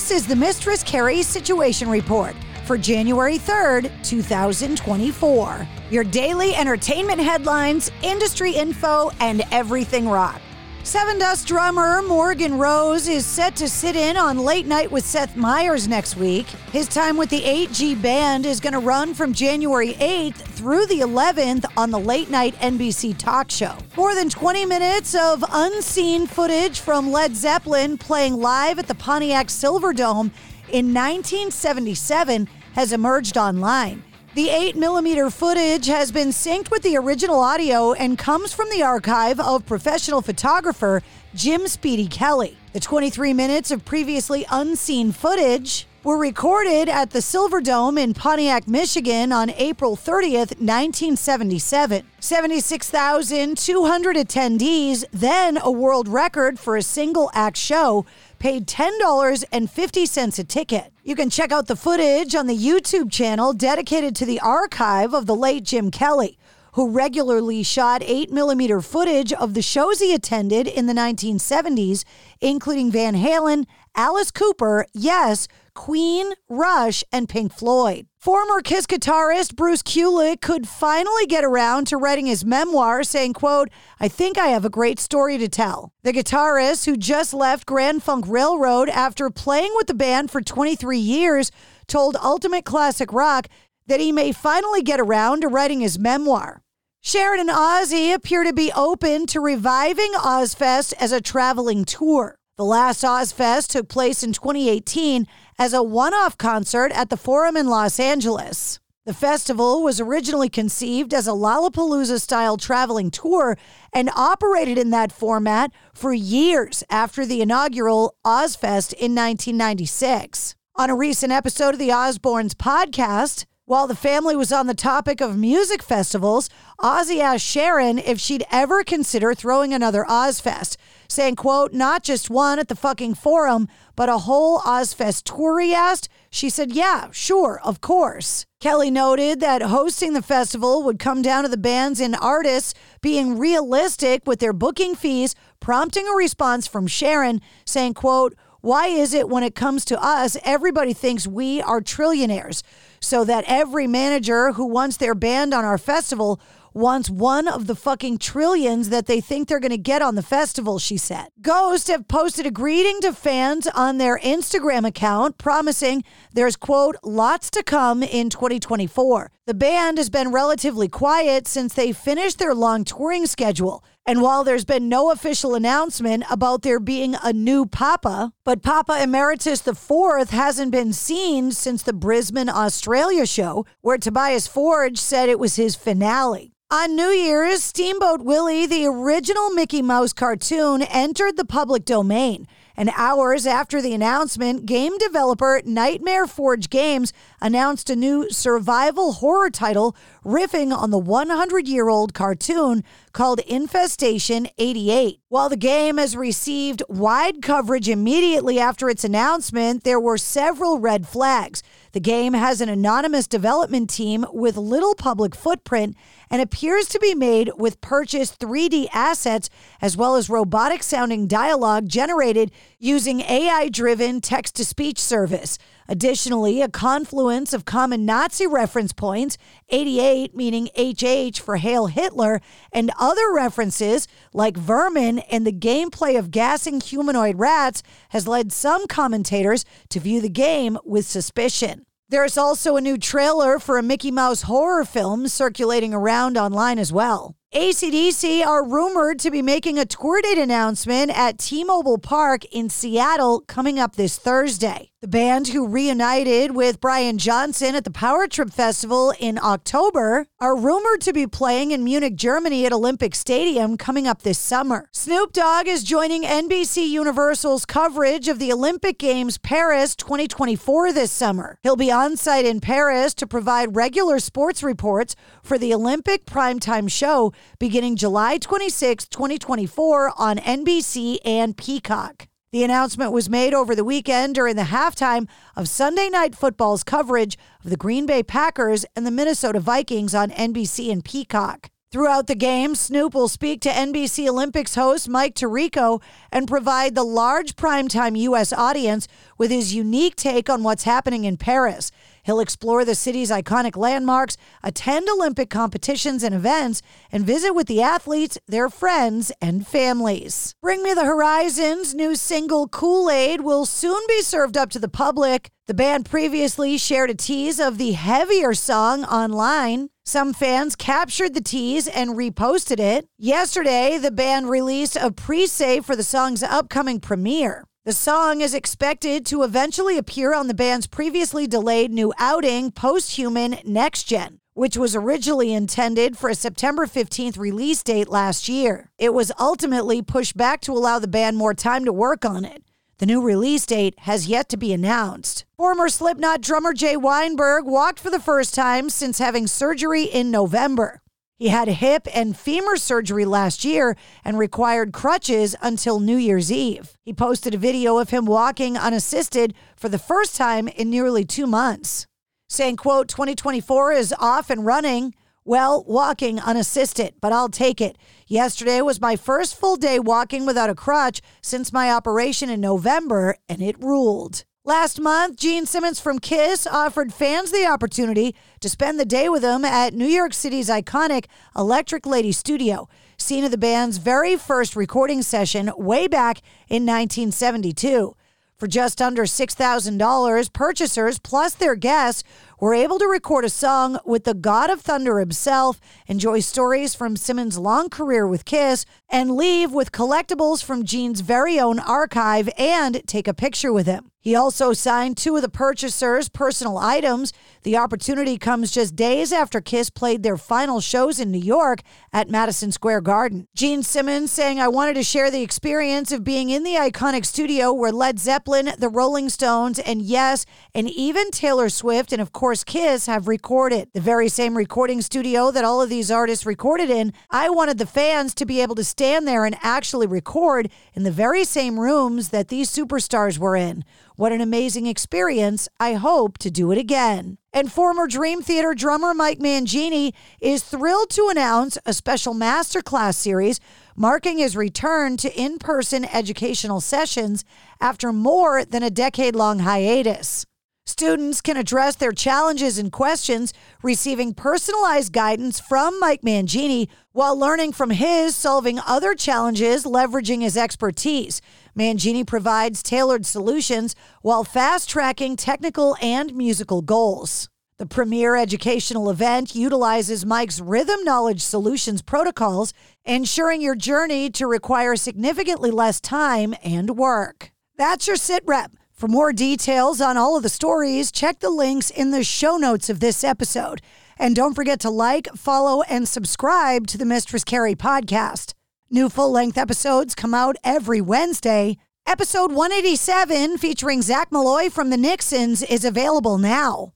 This is the Mistress Carrie Situation Report for January 3rd, 2024. Your daily entertainment headlines, industry info, and everything rock. Sevendust drummer Morgan Rose is set to sit in on Late Night with Seth Meyers next week. His time with the 8G Band is going to run from January 8th through the 11th on the Late Night NBC talk show. More than 20 minutes of unseen footage from Led Zeppelin playing live at the Pontiac Silverdome in 1977 has emerged online. The 8mm footage has been synced with the original audio and comes from the archive of professional photographer Jim Speedy Kelly. The 23 minutes of previously unseen footage were recorded at the Silverdome in Pontiac, Michigan on April 30th, 1977. 76,200 attendees, then a world record for a single act show, paid $10.50 a ticket. You can check out the footage on the YouTube channel dedicated to the archive of the late Jim Kelly, who regularly shot 8mm footage of the shows he attended in the 1970s, including Van Halen, Alice Cooper, Yes, Queen, Rush, and Pink Floyd. Former Kiss guitarist Bruce Kulick could finally get around to writing his memoir, saying, quote, I think I have a great story to tell. The guitarist, who just left Grand Funk Railroad after playing with the band for 23 years, told Ultimate Classic Rock that he may finally get around to writing his memoir. Sharon and Ozzy appear to be open to reviving Ozzfest as a traveling tour. The last Ozzfest took place in 2018 as a one off concert at the Forum in Los Angeles. The festival was originally conceived as a Lollapalooza style traveling tour and operated in that format for years after the inaugural Ozzfest in 1996. On a recent episode of the Osbournes podcast, while the family was on the topic of music festivals, Ozzy asked Sharon if she'd ever consider throwing another Ozzfest, saying, quote, not just one at the fucking forum, but a whole Ozzfest tour, he asked. She said, yeah, sure, of course. Kelly noted that hosting the festival would come down to the bands and artists being realistic with their booking fees, prompting a response from Sharon saying, quote, why is it when it comes to us, everybody thinks we are trillionaires? So that every manager who wants their band on our festival wants one of the fucking trillions that they think they're going to get on the festival, she said. Ghost have posted a greeting to fans on their Instagram account, promising there's, quote, lots to come in 2024. The band has been relatively quiet since they finished their long touring schedule. And while there's been no official announcement about there being a new Papa, but Papa Emeritus IV hasn't been seen since the Brisbane, Australia show, where Tobias Forge said it was his finale. On New Year's, Steamboat Willie, the original Mickey Mouse cartoon, entered the public domain. And hours after the announcement, game developer Nightmare Forge Games announced a new survival horror title riffing on the 100 year old cartoon called Infestation 88. While the game has received wide coverage immediately after its announcement, there were several red flags. The game has an anonymous development team with little public footprint and appears to be made with purchased 3D assets as well as robotic sounding dialogue generated using AI driven text to speech service. Additionally, a confluence of common Nazi reference points, 88 meaning HH for Heil Hitler, and other references like vermin and the gameplay of gassing humanoid rats has led some commentators to view the game with suspicion. There's also a new trailer for a Mickey Mouse horror film circulating around online as well. AC/DC are rumored to be making a tour date announcement at T Mobile Park in Seattle coming up this Thursday. The band, who reunited with Brian Johnson at the Power Trip Festival in October, are rumored to be playing in Munich, Germany at Olympic Stadium coming up this summer. Snoop Dogg is joining NBC Universal's coverage of the Olympic Games Paris 2024 this summer. He'll be on site in Paris to provide regular sports reports for the Olympic primetime show beginning July 26, 2024 on NBC and Peacock. The announcement was made over the weekend during the halftime of Sunday Night Football's coverage of the Green Bay Packers and the Minnesota Vikings on NBC and Peacock. Throughout the game, Snoop will speak to NBC Olympics host Mike Tirico and provide the large primetime U.S. audience with his unique take on what's happening in Paris. He'll explore the city's iconic landmarks, attend Olympic competitions and events, and visit with the athletes, their friends, and families. Bring Me the Horizons' new single Kool Aid will soon be served up to the public. The band previously shared a tease of the heavier song online. Some fans captured the tease and reposted it. Yesterday, the band released a pre save for the song's upcoming premiere. The song is expected to eventually appear on the band's previously delayed new outing, Posthuman Next Gen, which was originally intended for a September 15th release date last year. It was ultimately pushed back to allow the band more time to work on it. The new release date has yet to be announced. Former Slipknot drummer Jay Weinberg walked for the first time since having surgery in November. He had hip and femur surgery last year and required crutches until New Year's Eve. He posted a video of him walking unassisted for the first time in nearly two months, saying, quote, 2024 is off and running. Well, walking unassisted, but I'll take it. Yesterday was my first full day walking without a crutch since my operation in November, and it ruled. Last month, Gene Simmons from Kiss offered fans the opportunity to spend the day with him at New York City's iconic Electric Lady Studio, scene of the band's very first recording session way back in 1972. For just under $6,000, purchasers plus their guests were able to record a song with the God of Thunder himself, enjoy stories from Simmons' long career with Kiss, and leave with collectibles from Gene's very own archive and take a picture with him. He also signed two of the purchasers' personal items. The opportunity comes just days after Kiss played their final shows in New York at Madison Square Garden. Gene Simmons saying, I wanted to share the experience of being in the iconic studio where Led Zeppelin, the Rolling Stones, and yes, and even Taylor Swift, and of course Kiss have recorded. The very same recording studio that all of these artists recorded in. I wanted the fans to be able to stand there and actually record in the very same rooms that these superstars were in. What an amazing experience. I hope to do it again. And former Dream Theater drummer Mike Mangini is thrilled to announce a special masterclass series marking his return to in person educational sessions after more than a decade long hiatus. Students can address their challenges and questions, receiving personalized guidance from Mike Mangini while learning from his solving other challenges, leveraging his expertise. Mangini provides tailored solutions while fast tracking technical and musical goals. The premier educational event utilizes Mike's Rhythm Knowledge Solutions protocols, ensuring your journey to require significantly less time and work. That's your sit rep. For more details on all of the stories, check the links in the show notes of this episode. And don't forget to like, follow, and subscribe to the Mistress Carrie podcast. New full length episodes come out every Wednesday. Episode 187, featuring Zac Maloy from the Nixons, is available now.